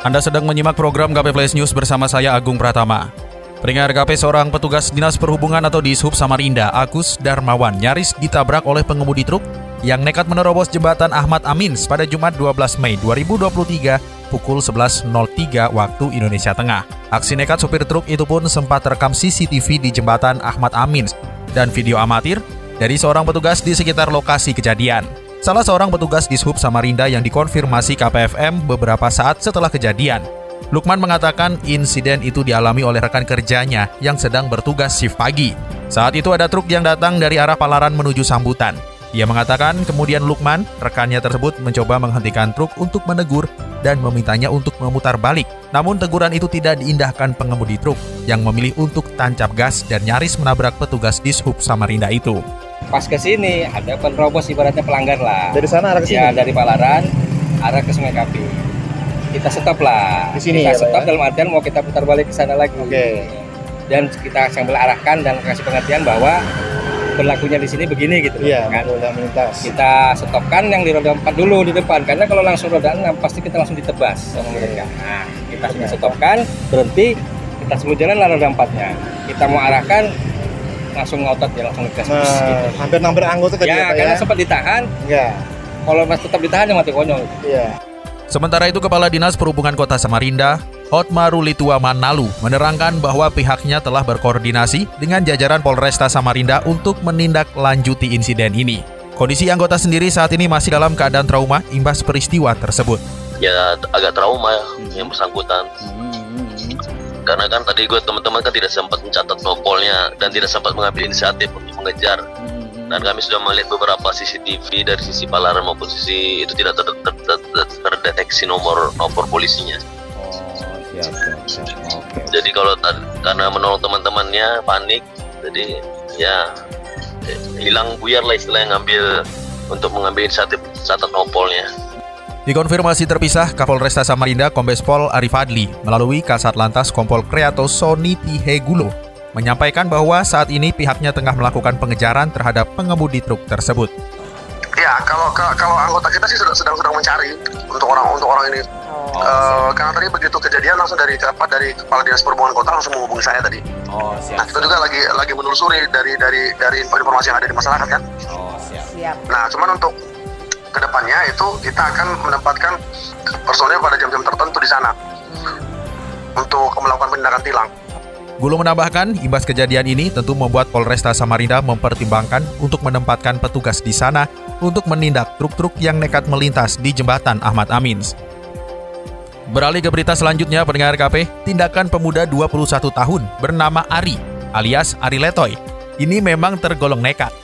Anda sedang menyimak program KP Flash News bersama saya Agung Pratama. Peringat KP seorang petugas Dinas Perhubungan atau Dishub Samarinda, Agus Darmawan, nyaris ditabrak oleh pengemudi truk yang nekat menerobos jembatan Ahmad Amin pada Jumat 12 Mei 2023 pukul 11.03 waktu Indonesia Tengah. Aksi nekat sopir truk itu pun sempat terekam CCTV di jembatan Ahmad Amin dan video amatir dari seorang petugas di sekitar lokasi kejadian. Salah seorang petugas di Sub Samarinda yang dikonfirmasi KPFM beberapa saat setelah kejadian. Lukman mengatakan insiden itu dialami oleh rekan kerjanya yang sedang bertugas shift pagi. Saat itu ada truk yang datang dari arah Palaran menuju Sambutan. Ia mengatakan kemudian Lukman, rekannya tersebut mencoba menghentikan truk untuk menegur dan memintanya untuk memutar balik. Namun teguran itu tidak diindahkan pengemudi truk yang memilih untuk tancap gas dan nyaris menabrak petugas di Sub Samarinda itu pas ke sini ada penerobos ibaratnya pelanggar lah. Dari sana arah ke Ya sini? dari Palaran arah ke Sungai Kapi. Kita stop lah. Di sini kita ya, stop ya? dalam artian mau kita putar balik ke sana lagi. Oke. Dan kita sambil arahkan dan kasih pengertian bahwa berlakunya di sini begini gitu Iya, kan. melintas. Kita stopkan yang di roda 4 dulu di depan karena kalau langsung roda 6 pasti kita langsung ditebas sama mereka. Nah, kita sudah stopkan, berhenti, kita sebut jalan lah roda 4-nya. Kita mau arahkan langsung ngotot ya langsung ngegas Nah, gitu. hampir nambah anggota tadi Ya, ya, karena ya? sempat ditahan, Enggak. kalau masih tetap ditahan ya mati konyol. Iya. Sementara itu Kepala Dinas Perhubungan Kota Samarinda, Hotma Rulitua Manalu, menerangkan bahwa pihaknya telah berkoordinasi dengan jajaran Polresta Samarinda untuk menindaklanjuti insiden ini. Kondisi anggota sendiri saat ini masih dalam keadaan trauma imbas peristiwa tersebut. ya agak trauma yang bersangkutan karena kan tadi gue teman-teman kan tidak sempat mencatat nopolnya dan tidak sempat mengambil inisiatif untuk mengejar. Dan kami sudah melihat beberapa CCTV dari sisi Palaran maupun sisi itu tidak ter- ter- ter- ter- terdeteksi nomor nomor polisinya. Oh, siap, jadi kalau karena menolong teman-temannya panik jadi ya hilang buyar lah istilahnya ngambil untuk mengambil inisiatif catat nopolnya Dikonfirmasi terpisah, Kapolresta Samarinda Kombes Pol Arif Adli melalui Kasat Lantas Kompol Kreato Soni Tihegulo menyampaikan bahwa saat ini pihaknya tengah melakukan pengejaran terhadap pengemudi truk tersebut. Ya, kalau ka- kalau anggota kita sih sedang sedang, sedang mencari untuk orang untuk orang ini. Eh, karena tadi begitu kejadian langsung dari apa dari kepala dinas perhubungan kota langsung menghubungi saya tadi. Oh, Nah siap. kita juga lagi lagi menelusuri dari dari dari informasi yang ada di masyarakat kan. Oh, siap. Siap. Nah cuman untuk ke depannya itu kita akan menempatkan personil pada jam-jam tertentu di sana untuk melakukan penindakan tilang. Gulo menambahkan, imbas kejadian ini tentu membuat Polresta Samarinda mempertimbangkan untuk menempatkan petugas di sana untuk menindak truk-truk yang nekat melintas di jembatan Ahmad Amin. Beralih ke berita selanjutnya, pendengar KP, tindakan pemuda 21 tahun bernama Ari, alias Ari Letoy. Ini memang tergolong nekat.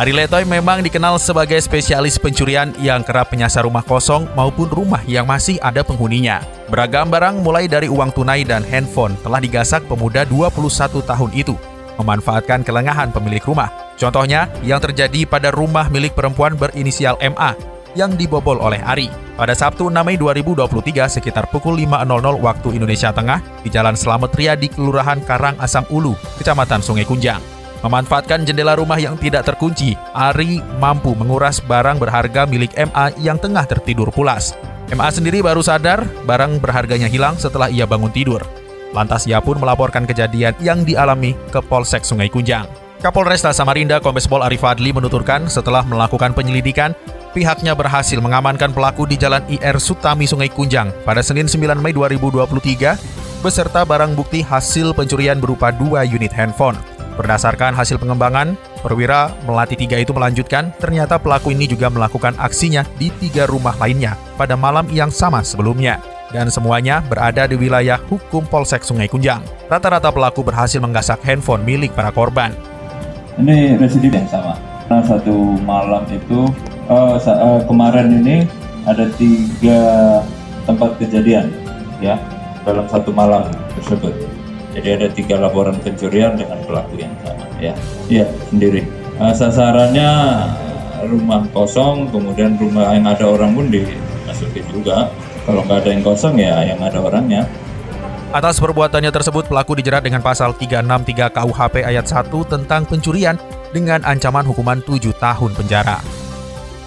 Ari Letoy memang dikenal sebagai spesialis pencurian yang kerap menyasar rumah kosong maupun rumah yang masih ada penghuninya. Beragam barang mulai dari uang tunai dan handphone telah digasak pemuda 21 tahun itu, memanfaatkan kelengahan pemilik rumah. Contohnya yang terjadi pada rumah milik perempuan berinisial MA yang dibobol oleh Ari. Pada Sabtu 6 Mei 2023 sekitar pukul 5.00 waktu Indonesia Tengah di Jalan Slamet Riyadi, Kelurahan Karang Asam Ulu, Kecamatan Sungai Kunjang. Memanfaatkan jendela rumah yang tidak terkunci, Ari mampu menguras barang berharga milik MA yang tengah tertidur pulas. MA sendiri baru sadar barang berharganya hilang setelah ia bangun tidur. Lantas ia pun melaporkan kejadian yang dialami ke Polsek Sungai Kunjang. Kapolresta Samarinda Kombes Pol Arif Adli menuturkan setelah melakukan penyelidikan, pihaknya berhasil mengamankan pelaku di Jalan IR Sutami Sungai Kunjang pada Senin 9 Mei 2023 beserta barang bukti hasil pencurian berupa dua unit handphone. Berdasarkan hasil pengembangan, perwira Melati tiga itu melanjutkan ternyata pelaku ini juga melakukan aksinya di tiga rumah lainnya pada malam yang sama sebelumnya. Dan semuanya berada di wilayah hukum Polsek Sungai Kunjang. Rata-rata pelaku berhasil menggasak handphone milik para korban. Ini residip yang sama. Nah, satu malam itu sa- eh, kemarin ini ada tiga tempat kejadian, ya. dalam satu malam tersebut. Jadi ada tiga laporan pencurian dengan pelaku yang sama ya. Iya sendiri. Uh, sasarannya rumah kosong, kemudian rumah yang ada orang pun dimasukin juga. Kalau nggak ada yang kosong ya yang ada orangnya. Atas perbuatannya tersebut, pelaku dijerat dengan pasal 363 KUHP ayat 1 tentang pencurian dengan ancaman hukuman 7 tahun penjara.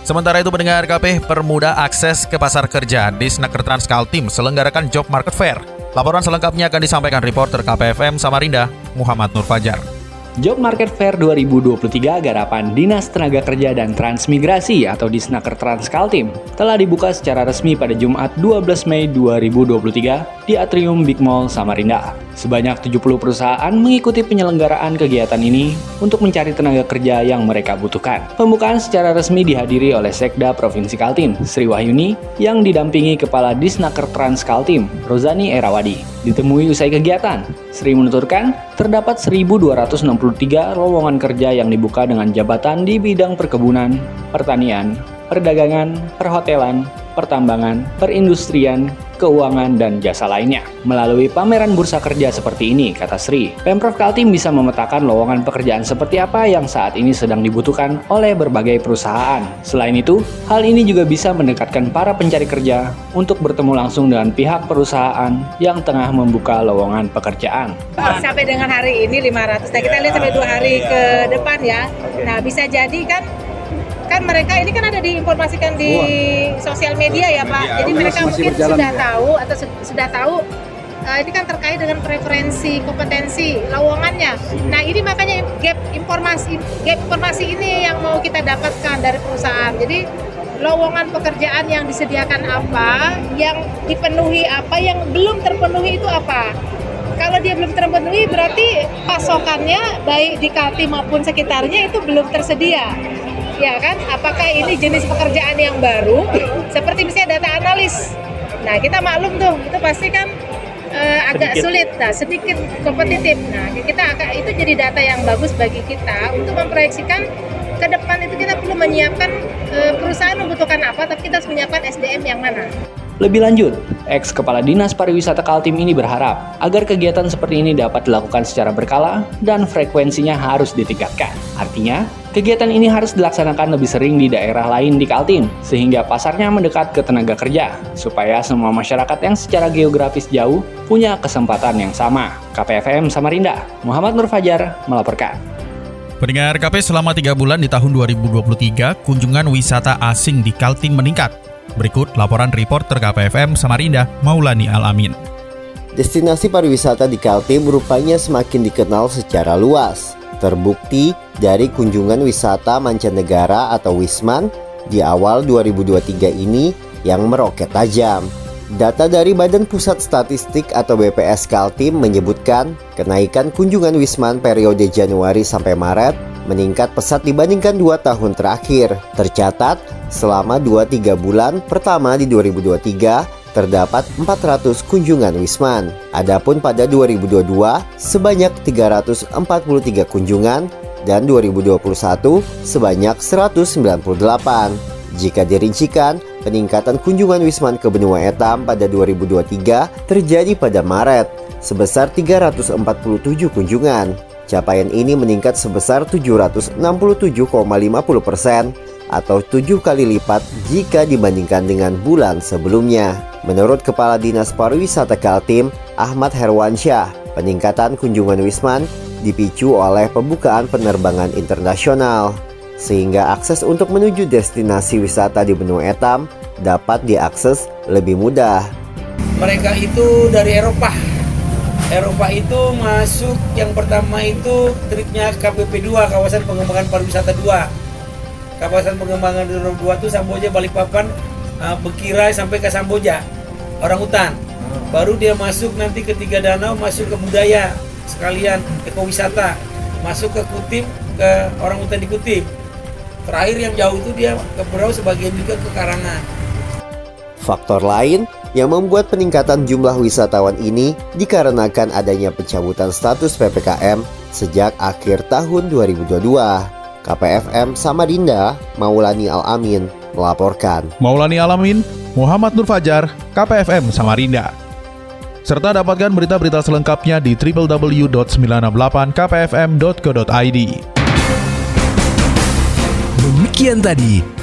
Sementara itu pendengar KP permudah akses ke pasar kerja di Snaker Transkaltim selenggarakan Job Market Fair. Laporan selengkapnya akan disampaikan reporter KPFM Samarinda, Muhammad Nur Fajar. Job Market Fair 2023 garapan Dinas Tenaga Kerja dan Transmigrasi atau Disnaker Transkaltim telah dibuka secara resmi pada Jumat 12 Mei 2023 di Atrium Big Mall Samarinda. Sebanyak 70 perusahaan mengikuti penyelenggaraan kegiatan ini untuk mencari tenaga kerja yang mereka butuhkan. Pembukaan secara resmi dihadiri oleh Sekda Provinsi Kaltim, Sri Wahyuni, yang didampingi Kepala Disnaker Transkaltim, Rozani Erawadi. Ditemui usai kegiatan, Sri menuturkan terdapat 1.263 lowongan kerja yang dibuka dengan jabatan di bidang perkebunan, pertanian, perdagangan, perhotelan, pertambangan, perindustrian, keuangan, dan jasa lainnya. Melalui pameran bursa kerja seperti ini, kata Sri, Pemprov Kaltim bisa memetakan lowongan pekerjaan seperti apa yang saat ini sedang dibutuhkan oleh berbagai perusahaan. Selain itu, hal ini juga bisa mendekatkan para pencari kerja untuk bertemu langsung dengan pihak perusahaan yang tengah membuka lowongan pekerjaan. Sampai dengan hari ini 500, nah kita lihat sampai dua hari ke depan ya. Nah bisa jadi kan kan mereka ini kan ada diinformasikan di sosial media ya Pak. Jadi mereka mungkin sudah tahu atau sudah tahu uh, ini kan terkait dengan preferensi kompetensi lowongannya. Nah ini makanya gap informasi gap informasi ini yang mau kita dapatkan dari perusahaan. Jadi lowongan pekerjaan yang disediakan apa, yang dipenuhi apa, yang belum terpenuhi itu apa. Kalau dia belum terpenuhi berarti pasokannya baik di Kaltim maupun sekitarnya itu belum tersedia ya kan? Apakah ini jenis pekerjaan yang baru? Seperti misalnya data analis. Nah kita maklum tuh itu pasti kan uh, agak sedikit. sulit. Nah sedikit kompetitif. Nah kita akan itu jadi data yang bagus bagi kita untuk memproyeksikan ke depan itu kita perlu menyiapkan uh, perusahaan membutuhkan apa tapi kita harus menyiapkan SDM yang mana lebih lanjut, ex Kepala Dinas Pariwisata Kaltim ini berharap agar kegiatan seperti ini dapat dilakukan secara berkala dan frekuensinya harus ditingkatkan. Artinya, kegiatan ini harus dilaksanakan lebih sering di daerah lain di Kaltim, sehingga pasarnya mendekat ke tenaga kerja, supaya semua masyarakat yang secara geografis jauh punya kesempatan yang sama. KPFM Samarinda, Muhammad Nur Fajar melaporkan. Pendengar KP selama tiga bulan di tahun 2023, kunjungan wisata asing di Kaltim meningkat Berikut laporan reporter KPFM Samarinda, Maulani Alamin. Destinasi pariwisata di Kaltim rupanya semakin dikenal secara luas. Terbukti dari kunjungan wisata mancanegara atau Wisman di awal 2023 ini yang meroket tajam. Data dari Badan Pusat Statistik atau BPS Kaltim menyebutkan kenaikan kunjungan Wisman periode Januari sampai Maret meningkat pesat dibandingkan dua tahun terakhir. Tercatat, selama 2-3 bulan pertama di 2023, terdapat 400 kunjungan Wisman. Adapun pada 2022, sebanyak 343 kunjungan dan 2021 sebanyak 198. Jika dirincikan, peningkatan kunjungan Wisman ke benua Etam pada 2023 terjadi pada Maret sebesar 347 kunjungan. Capaian ini meningkat sebesar 767,50 persen atau tujuh kali lipat jika dibandingkan dengan bulan sebelumnya. Menurut Kepala Dinas Pariwisata Kaltim, Ahmad Herwansyah, peningkatan kunjungan Wisman dipicu oleh pembukaan penerbangan internasional, sehingga akses untuk menuju destinasi wisata di benua Etam dapat diakses lebih mudah. Mereka itu dari Eropa, Eropa itu masuk yang pertama itu tripnya KPP 2 kawasan pengembangan pariwisata 2 kawasan pengembangan 2 itu Samboja Balikpapan uh, Bekirai sampai ke Samboja orang hutan baru dia masuk nanti ke tiga danau masuk ke budaya sekalian ekowisata. Masuk ke kutip ke orang hutan di kutip. Terakhir yang jauh itu dia ke pulau sebagian juga ke karangan. Faktor lain yang membuat peningkatan jumlah wisatawan ini dikarenakan adanya pencabutan status PPKM sejak akhir tahun 2022. KPFM Samarinda, Maulani Alamin melaporkan. Maulani Alamin, Muhammad Nur Fajar, KPFM Samarinda. Serta dapatkan berita-berita selengkapnya di www.968kpfm.co.id. Demikian tadi